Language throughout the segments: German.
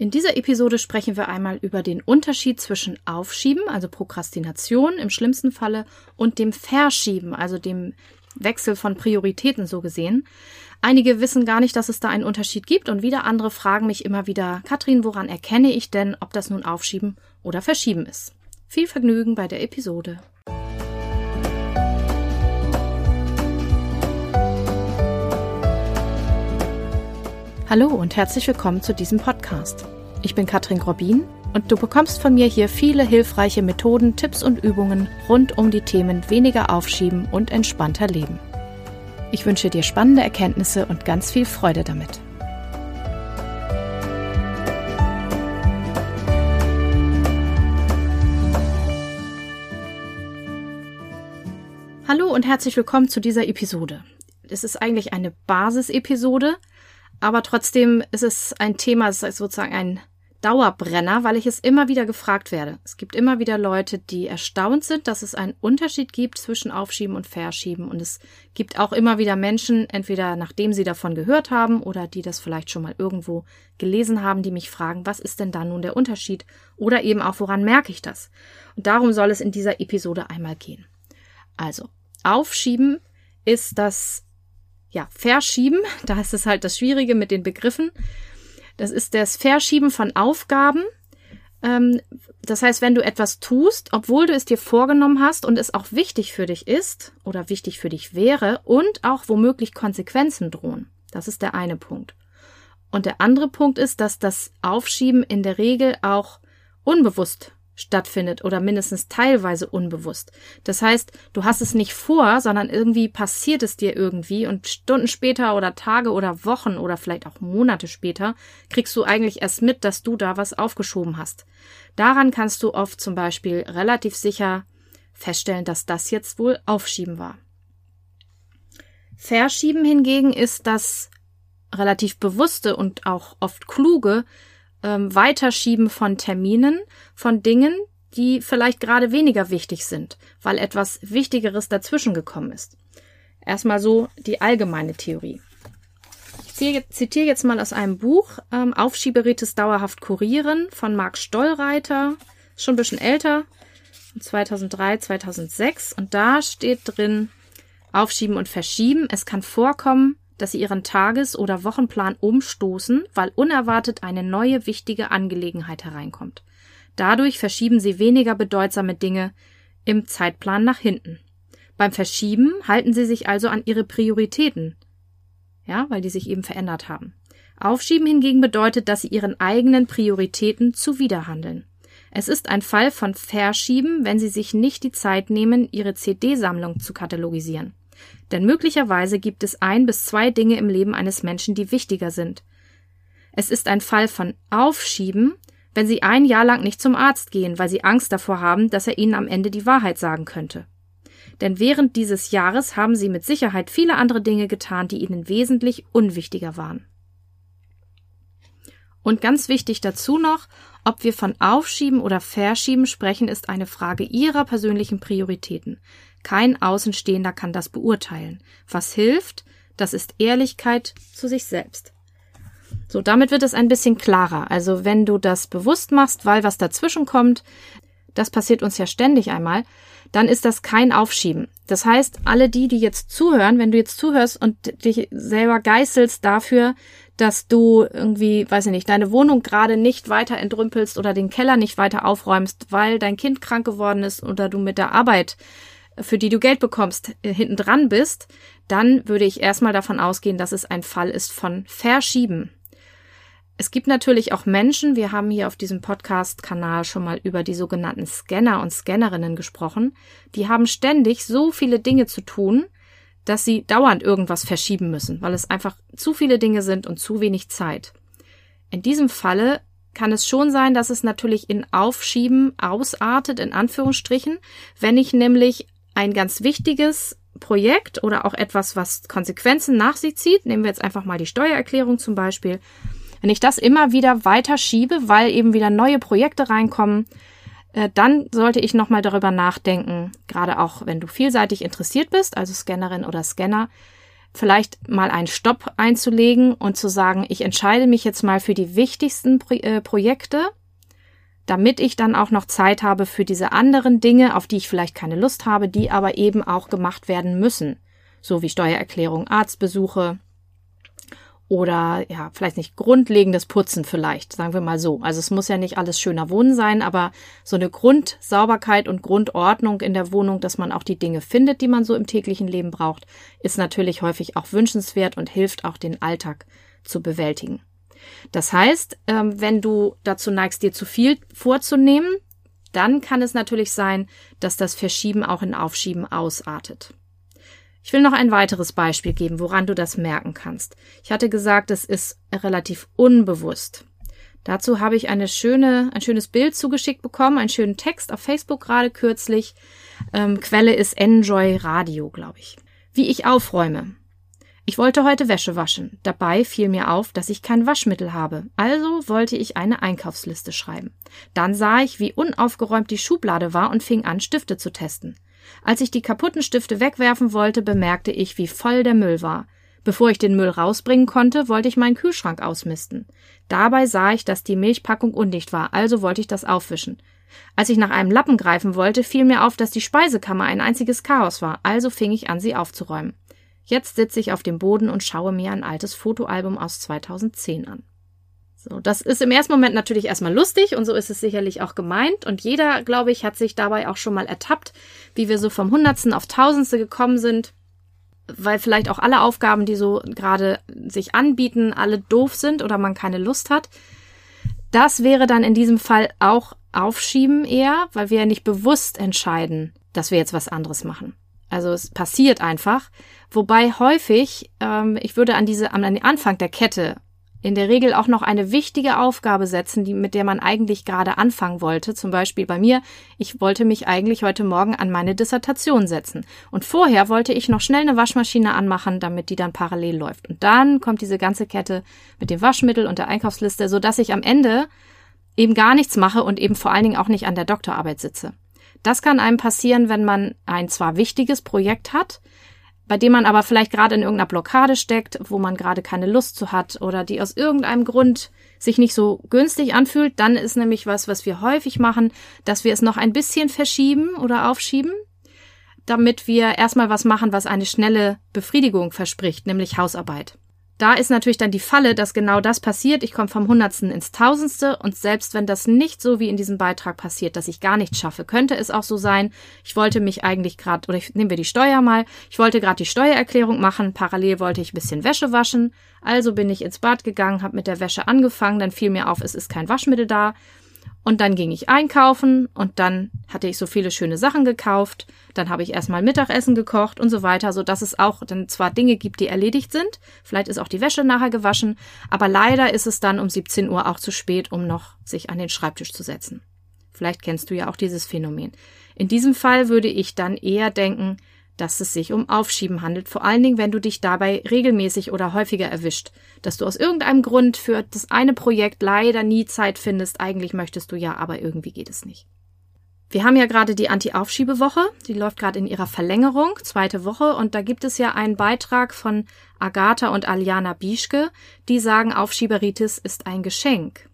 In dieser Episode sprechen wir einmal über den Unterschied zwischen Aufschieben, also Prokrastination im schlimmsten Falle, und dem Verschieben, also dem Wechsel von Prioritäten so gesehen. Einige wissen gar nicht, dass es da einen Unterschied gibt und wieder andere fragen mich immer wieder, Katrin, woran erkenne ich denn, ob das nun Aufschieben oder Verschieben ist? Viel Vergnügen bei der Episode. Hallo und herzlich willkommen zu diesem Podcast. Ich bin Katrin Grobin und du bekommst von mir hier viele hilfreiche Methoden, Tipps und Übungen rund um die Themen weniger aufschieben und entspannter leben. Ich wünsche dir spannende Erkenntnisse und ganz viel Freude damit. Hallo und herzlich willkommen zu dieser Episode. Es ist eigentlich eine Basisepisode, aber trotzdem ist es ein Thema, es ist sozusagen ein Dauerbrenner, weil ich es immer wieder gefragt werde. Es gibt immer wieder Leute, die erstaunt sind, dass es einen Unterschied gibt zwischen Aufschieben und Verschieben. Und es gibt auch immer wieder Menschen, entweder nachdem sie davon gehört haben oder die das vielleicht schon mal irgendwo gelesen haben, die mich fragen, was ist denn da nun der Unterschied? Oder eben auch, woran merke ich das? Und darum soll es in dieser Episode einmal gehen. Also, Aufschieben ist das ja, verschieben. Da ist es halt das Schwierige mit den Begriffen. Das ist das Verschieben von Aufgaben. Ähm, das heißt, wenn du etwas tust, obwohl du es dir vorgenommen hast und es auch wichtig für dich ist oder wichtig für dich wäre und auch womöglich Konsequenzen drohen. Das ist der eine Punkt. Und der andere Punkt ist, dass das Aufschieben in der Regel auch unbewusst stattfindet oder mindestens teilweise unbewusst. Das heißt, du hast es nicht vor, sondern irgendwie passiert es dir irgendwie und Stunden später oder Tage oder Wochen oder vielleicht auch Monate später kriegst du eigentlich erst mit, dass du da was aufgeschoben hast. Daran kannst du oft zum Beispiel relativ sicher feststellen, dass das jetzt wohl Aufschieben war. Verschieben hingegen ist das relativ bewusste und auch oft kluge ähm, Weiterschieben von Terminen, von Dingen, die vielleicht gerade weniger wichtig sind, weil etwas Wichtigeres dazwischen gekommen ist. Erstmal so die allgemeine Theorie. Ich zitiere jetzt mal aus einem Buch ähm, Aufschieberitis dauerhaft kurieren von Marc Stollreiter, schon ein bisschen älter, 2003, 2006 und da steht drin Aufschieben und Verschieben. Es kann vorkommen, dass sie ihren Tages- oder Wochenplan umstoßen, weil unerwartet eine neue wichtige Angelegenheit hereinkommt. Dadurch verschieben sie weniger bedeutsame Dinge im Zeitplan nach hinten. Beim Verschieben halten sie sich also an ihre Prioritäten, ja, weil die sich eben verändert haben. Aufschieben hingegen bedeutet, dass sie ihren eigenen Prioritäten zuwiderhandeln. Es ist ein Fall von Verschieben, wenn sie sich nicht die Zeit nehmen, ihre CD-Sammlung zu katalogisieren. Denn möglicherweise gibt es ein bis zwei Dinge im Leben eines Menschen, die wichtiger sind. Es ist ein Fall von Aufschieben, wenn Sie ein Jahr lang nicht zum Arzt gehen, weil Sie Angst davor haben, dass er Ihnen am Ende die Wahrheit sagen könnte. Denn während dieses Jahres haben Sie mit Sicherheit viele andere Dinge getan, die Ihnen wesentlich unwichtiger waren. Und ganz wichtig dazu noch, ob wir von Aufschieben oder Verschieben sprechen, ist eine Frage Ihrer persönlichen Prioritäten. Kein Außenstehender kann das beurteilen. Was hilft, das ist Ehrlichkeit zu sich selbst. So, damit wird es ein bisschen klarer. Also, wenn du das bewusst machst, weil was dazwischen kommt, das passiert uns ja ständig einmal, dann ist das kein Aufschieben. Das heißt, alle die, die jetzt zuhören, wenn du jetzt zuhörst und dich selber geißelst dafür, dass du irgendwie, weiß ich nicht, deine Wohnung gerade nicht weiter entrümpelst oder den Keller nicht weiter aufräumst, weil dein Kind krank geworden ist oder du mit der Arbeit für die du Geld bekommst, äh, hinten dran bist, dann würde ich erstmal davon ausgehen, dass es ein Fall ist von Verschieben. Es gibt natürlich auch Menschen, wir haben hier auf diesem Podcast-Kanal schon mal über die sogenannten Scanner und Scannerinnen gesprochen, die haben ständig so viele Dinge zu tun, dass sie dauernd irgendwas verschieben müssen, weil es einfach zu viele Dinge sind und zu wenig Zeit. In diesem Falle kann es schon sein, dass es natürlich in Aufschieben ausartet, in Anführungsstrichen, wenn ich nämlich ein ganz wichtiges Projekt oder auch etwas, was Konsequenzen nach sich zieht, nehmen wir jetzt einfach mal die Steuererklärung zum Beispiel, wenn ich das immer wieder weiter schiebe, weil eben wieder neue Projekte reinkommen, äh, dann sollte ich nochmal darüber nachdenken, gerade auch wenn du vielseitig interessiert bist, also Scannerin oder Scanner, vielleicht mal einen Stopp einzulegen und zu sagen, ich entscheide mich jetzt mal für die wichtigsten äh, Projekte, damit ich dann auch noch Zeit habe für diese anderen Dinge, auf die ich vielleicht keine Lust habe, die aber eben auch gemacht werden müssen, so wie Steuererklärung, Arztbesuche, oder ja, vielleicht nicht grundlegendes Putzen vielleicht, sagen wir mal so. Also es muss ja nicht alles schöner Wohnen sein, aber so eine Grundsauberkeit und Grundordnung in der Wohnung, dass man auch die Dinge findet, die man so im täglichen Leben braucht, ist natürlich häufig auch wünschenswert und hilft auch den Alltag zu bewältigen. Das heißt, ähm, wenn du dazu neigst, dir zu viel vorzunehmen, dann kann es natürlich sein, dass das Verschieben auch in Aufschieben ausartet. Ich will noch ein weiteres Beispiel geben, woran du das merken kannst. Ich hatte gesagt, es ist relativ unbewusst. Dazu habe ich eine schöne, ein schönes Bild zugeschickt bekommen, einen schönen Text auf Facebook gerade kürzlich. Ähm, Quelle ist Enjoy Radio, glaube ich. Wie ich aufräume. Ich wollte heute Wäsche waschen. Dabei fiel mir auf, dass ich kein Waschmittel habe. Also wollte ich eine Einkaufsliste schreiben. Dann sah ich, wie unaufgeräumt die Schublade war und fing an, Stifte zu testen. Als ich die kaputten Stifte wegwerfen wollte, bemerkte ich, wie voll der Müll war. Bevor ich den Müll rausbringen konnte, wollte ich meinen Kühlschrank ausmisten. Dabei sah ich, dass die Milchpackung undicht war, also wollte ich das aufwischen. Als ich nach einem Lappen greifen wollte, fiel mir auf, dass die Speisekammer ein einziges Chaos war, also fing ich an, sie aufzuräumen. Jetzt sitze ich auf dem Boden und schaue mir ein altes Fotoalbum aus 2010 an. So, das ist im ersten Moment natürlich erstmal lustig und so ist es sicherlich auch gemeint. Und jeder, glaube ich, hat sich dabei auch schon mal ertappt, wie wir so vom Hundertsten auf Tausendste gekommen sind, weil vielleicht auch alle Aufgaben, die so gerade sich anbieten, alle doof sind oder man keine Lust hat. Das wäre dann in diesem Fall auch Aufschieben eher, weil wir ja nicht bewusst entscheiden, dass wir jetzt was anderes machen. Also es passiert einfach. Wobei häufig, ähm, ich würde an diese, an den Anfang der Kette in der Regel auch noch eine wichtige Aufgabe setzen, die, mit der man eigentlich gerade anfangen wollte. Zum Beispiel bei mir, ich wollte mich eigentlich heute Morgen an meine Dissertation setzen. Und vorher wollte ich noch schnell eine Waschmaschine anmachen, damit die dann parallel läuft. Und dann kommt diese ganze Kette mit dem Waschmittel und der Einkaufsliste, so dass ich am Ende eben gar nichts mache und eben vor allen Dingen auch nicht an der Doktorarbeit sitze. Das kann einem passieren, wenn man ein zwar wichtiges Projekt hat, bei dem man aber vielleicht gerade in irgendeiner Blockade steckt, wo man gerade keine Lust zu hat oder die aus irgendeinem Grund sich nicht so günstig anfühlt, dann ist nämlich was, was wir häufig machen, dass wir es noch ein bisschen verschieben oder aufschieben, damit wir erstmal was machen, was eine schnelle Befriedigung verspricht, nämlich Hausarbeit. Da ist natürlich dann die Falle, dass genau das passiert. Ich komme vom Hundertsten ins Tausendste. Und selbst wenn das nicht so wie in diesem Beitrag passiert, dass ich gar nichts schaffe, könnte es auch so sein. Ich wollte mich eigentlich gerade, oder ich, nehmen wir die Steuer mal, ich wollte gerade die Steuererklärung machen, parallel wollte ich ein bisschen Wäsche waschen, also bin ich ins Bad gegangen, habe mit der Wäsche angefangen, dann fiel mir auf, es ist kein Waschmittel da und dann ging ich einkaufen und dann hatte ich so viele schöne Sachen gekauft. Dann habe ich erstmal Mittagessen gekocht und so weiter, so dass es auch dann zwar Dinge gibt, die erledigt sind. Vielleicht ist auch die Wäsche nachher gewaschen, aber leider ist es dann um 17 Uhr auch zu spät, um noch sich an den Schreibtisch zu setzen. Vielleicht kennst du ja auch dieses Phänomen. In diesem Fall würde ich dann eher denken, dass es sich um Aufschieben handelt, vor allen Dingen, wenn du dich dabei regelmäßig oder häufiger erwischt, dass du aus irgendeinem Grund für das eine Projekt leider nie Zeit findest, eigentlich möchtest du ja, aber irgendwie geht es nicht. Wir haben ja gerade die Anti-Aufschiebewoche, die läuft gerade in ihrer Verlängerung, zweite Woche, und da gibt es ja einen Beitrag von Agatha und Aliana Bieschke, die sagen, Aufschieberitis ist ein Geschenk.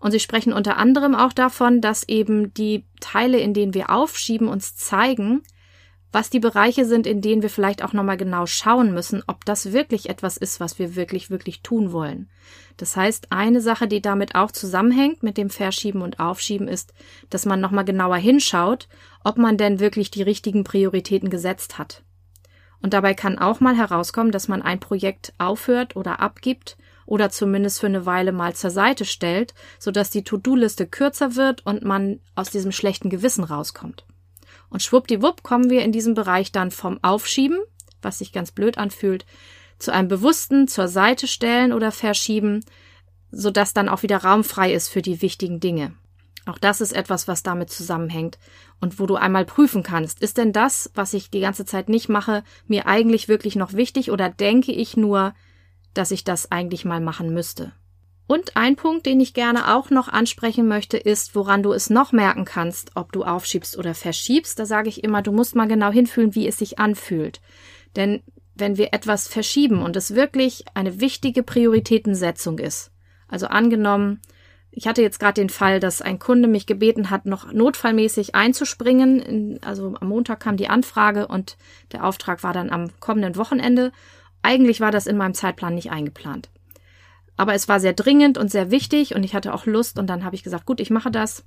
Und sie sprechen unter anderem auch davon, dass eben die Teile, in denen wir aufschieben, uns zeigen, was die Bereiche sind, in denen wir vielleicht auch nochmal genau schauen müssen, ob das wirklich etwas ist, was wir wirklich, wirklich tun wollen. Das heißt, eine Sache, die damit auch zusammenhängt mit dem Verschieben und Aufschieben ist, dass man nochmal genauer hinschaut, ob man denn wirklich die richtigen Prioritäten gesetzt hat. Und dabei kann auch mal herauskommen, dass man ein Projekt aufhört oder abgibt oder zumindest für eine Weile mal zur Seite stellt, sodass die To-Do-Liste kürzer wird und man aus diesem schlechten Gewissen rauskommt. Und schwuppdiwupp kommen wir in diesem Bereich dann vom Aufschieben, was sich ganz blöd anfühlt, zu einem bewussten zur Seite stellen oder verschieben, sodass dann auch wieder Raum frei ist für die wichtigen Dinge. Auch das ist etwas, was damit zusammenhängt und wo du einmal prüfen kannst, ist denn das, was ich die ganze Zeit nicht mache, mir eigentlich wirklich noch wichtig oder denke ich nur, dass ich das eigentlich mal machen müsste? Und ein Punkt, den ich gerne auch noch ansprechen möchte, ist, woran du es noch merken kannst, ob du aufschiebst oder verschiebst. Da sage ich immer, du musst mal genau hinfühlen, wie es sich anfühlt. Denn wenn wir etwas verschieben und es wirklich eine wichtige Prioritätensetzung ist. Also angenommen, ich hatte jetzt gerade den Fall, dass ein Kunde mich gebeten hat, noch notfallmäßig einzuspringen. Also am Montag kam die Anfrage und der Auftrag war dann am kommenden Wochenende. Eigentlich war das in meinem Zeitplan nicht eingeplant. Aber es war sehr dringend und sehr wichtig und ich hatte auch Lust und dann habe ich gesagt, gut, ich mache das.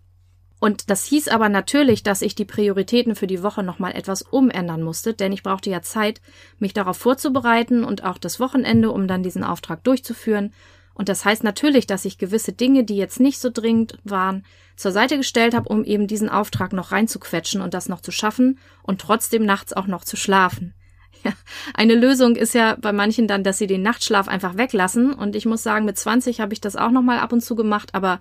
Und das hieß aber natürlich, dass ich die Prioritäten für die Woche nochmal etwas umändern musste, denn ich brauchte ja Zeit, mich darauf vorzubereiten und auch das Wochenende, um dann diesen Auftrag durchzuführen. Und das heißt natürlich, dass ich gewisse Dinge, die jetzt nicht so dringend waren, zur Seite gestellt habe, um eben diesen Auftrag noch reinzuquetschen und das noch zu schaffen und trotzdem nachts auch noch zu schlafen. Ja, eine Lösung ist ja bei manchen dann, dass sie den Nachtschlaf einfach weglassen. Und ich muss sagen, mit 20 habe ich das auch noch mal ab und zu gemacht, aber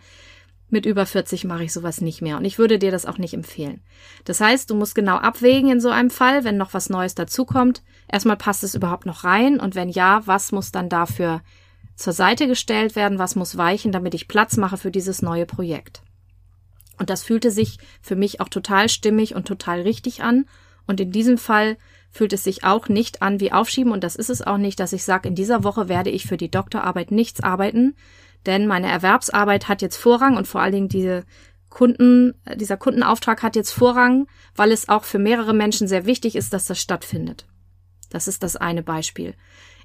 mit über 40 mache ich sowas nicht mehr. Und ich würde dir das auch nicht empfehlen. Das heißt, du musst genau abwägen in so einem Fall, wenn noch was Neues dazukommt. Erstmal passt es überhaupt noch rein und wenn ja, was muss dann dafür zur Seite gestellt werden, was muss weichen, damit ich Platz mache für dieses neue Projekt. Und das fühlte sich für mich auch total stimmig und total richtig an. Und in diesem Fall fühlt es sich auch nicht an wie Aufschieben. Und das ist es auch nicht, dass ich sage, in dieser Woche werde ich für die Doktorarbeit nichts arbeiten, denn meine Erwerbsarbeit hat jetzt Vorrang und vor allen Dingen diese Kunden, dieser Kundenauftrag hat jetzt Vorrang, weil es auch für mehrere Menschen sehr wichtig ist, dass das stattfindet. Das ist das eine Beispiel.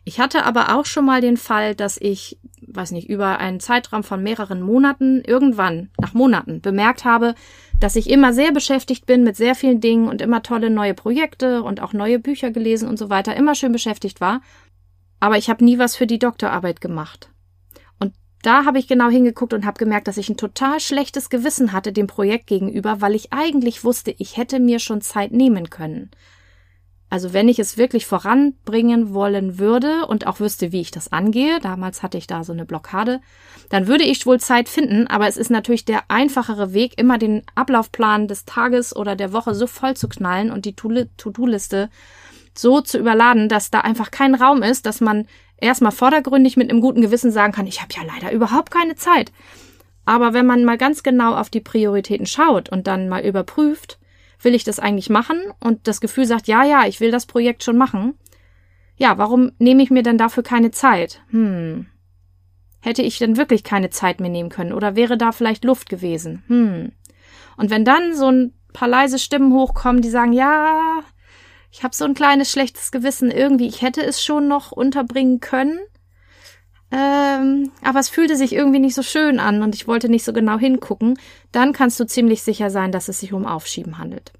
Ich hatte aber auch schon mal den Fall, dass ich, weiß nicht, über einen Zeitraum von mehreren Monaten irgendwann, nach Monaten, bemerkt habe, dass ich immer sehr beschäftigt bin mit sehr vielen Dingen und immer tolle neue Projekte und auch neue Bücher gelesen und so weiter, immer schön beschäftigt war. Aber ich habe nie was für die Doktorarbeit gemacht. Und da habe ich genau hingeguckt und habe gemerkt, dass ich ein total schlechtes Gewissen hatte dem Projekt gegenüber, weil ich eigentlich wusste, ich hätte mir schon Zeit nehmen können. Also wenn ich es wirklich voranbringen wollen würde und auch wüsste, wie ich das angehe, damals hatte ich da so eine Blockade, dann würde ich wohl Zeit finden, aber es ist natürlich der einfachere Weg, immer den Ablaufplan des Tages oder der Woche so voll zu knallen und die To-Do-Liste so zu überladen, dass da einfach kein Raum ist, dass man erstmal vordergründig mit einem guten Gewissen sagen kann, ich habe ja leider überhaupt keine Zeit. Aber wenn man mal ganz genau auf die Prioritäten schaut und dann mal überprüft, will ich das eigentlich machen? Und das Gefühl sagt, ja, ja, ich will das Projekt schon machen. Ja, warum nehme ich mir denn dafür keine Zeit? Hm. Hätte ich denn wirklich keine Zeit mehr nehmen können? Oder wäre da vielleicht Luft gewesen? Hm. Und wenn dann so ein paar leise Stimmen hochkommen, die sagen, ja, ich habe so ein kleines schlechtes Gewissen irgendwie, ich hätte es schon noch unterbringen können, ähm, aber es fühlte sich irgendwie nicht so schön an und ich wollte nicht so genau hingucken, dann kannst du ziemlich sicher sein, dass es sich um Aufschieben handelt.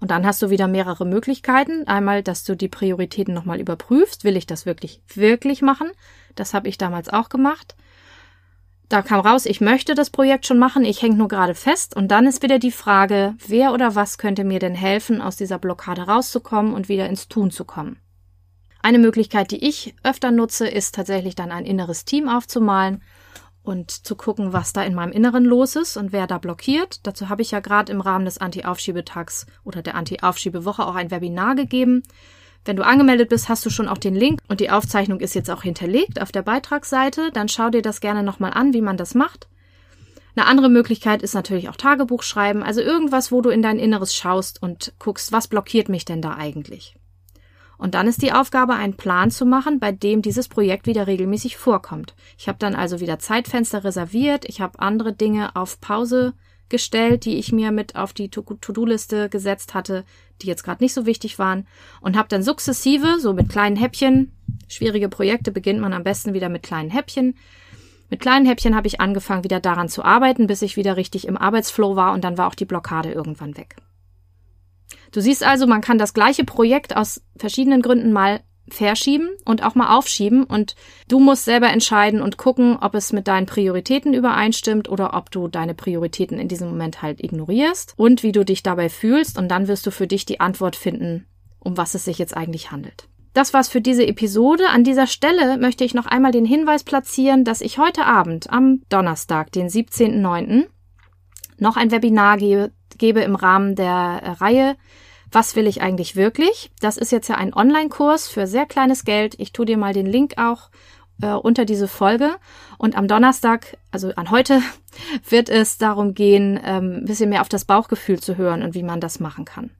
Und dann hast du wieder mehrere Möglichkeiten. Einmal, dass du die Prioritäten nochmal überprüfst. Will ich das wirklich, wirklich machen? Das habe ich damals auch gemacht. Da kam raus, ich möchte das Projekt schon machen, ich hänge nur gerade fest. Und dann ist wieder die Frage, wer oder was könnte mir denn helfen, aus dieser Blockade rauszukommen und wieder ins Tun zu kommen? Eine Möglichkeit, die ich öfter nutze, ist tatsächlich dann ein inneres Team aufzumalen und zu gucken, was da in meinem Inneren los ist und wer da blockiert. Dazu habe ich ja gerade im Rahmen des Anti-Aufschiebetags oder der Anti-Aufschiebewoche auch ein Webinar gegeben. Wenn du angemeldet bist, hast du schon auch den Link und die Aufzeichnung ist jetzt auch hinterlegt auf der Beitragsseite. Dann schau dir das gerne nochmal an, wie man das macht. Eine andere Möglichkeit ist natürlich auch Tagebuch schreiben, also irgendwas, wo du in dein Inneres schaust und guckst, was blockiert mich denn da eigentlich. Und dann ist die Aufgabe, einen Plan zu machen, bei dem dieses Projekt wieder regelmäßig vorkommt. Ich habe dann also wieder Zeitfenster reserviert, ich habe andere Dinge auf Pause gestellt, die ich mir mit auf die To-Do-Liste gesetzt hatte, die jetzt gerade nicht so wichtig waren, und habe dann sukzessive, so mit kleinen Häppchen, schwierige Projekte beginnt man am besten wieder mit kleinen Häppchen, mit kleinen Häppchen habe ich angefangen, wieder daran zu arbeiten, bis ich wieder richtig im Arbeitsflow war und dann war auch die Blockade irgendwann weg. Du siehst also, man kann das gleiche Projekt aus verschiedenen Gründen mal verschieben und auch mal aufschieben und du musst selber entscheiden und gucken, ob es mit deinen Prioritäten übereinstimmt oder ob du deine Prioritäten in diesem Moment halt ignorierst und wie du dich dabei fühlst und dann wirst du für dich die Antwort finden, um was es sich jetzt eigentlich handelt. Das war's für diese Episode. An dieser Stelle möchte ich noch einmal den Hinweis platzieren, dass ich heute Abend am Donnerstag, den 17.09., noch ein Webinar gebe gebe im Rahmen der äh, Reihe Was will ich eigentlich wirklich? Das ist jetzt ja ein Online-Kurs für sehr kleines Geld. Ich tue dir mal den Link auch äh, unter diese Folge. Und am Donnerstag, also an heute, wird es darum gehen, ähm, ein bisschen mehr auf das Bauchgefühl zu hören und wie man das machen kann.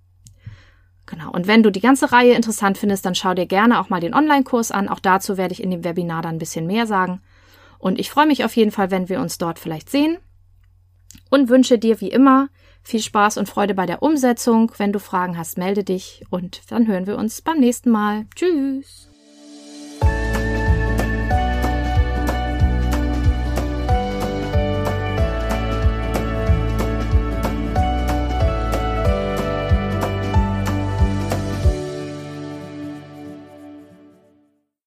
Genau. Und wenn du die ganze Reihe interessant findest, dann schau dir gerne auch mal den Online-Kurs an. Auch dazu werde ich in dem Webinar dann ein bisschen mehr sagen. Und ich freue mich auf jeden Fall, wenn wir uns dort vielleicht sehen. Und wünsche dir wie immer viel Spaß und Freude bei der Umsetzung. Wenn du Fragen hast, melde dich und dann hören wir uns beim nächsten Mal. Tschüss.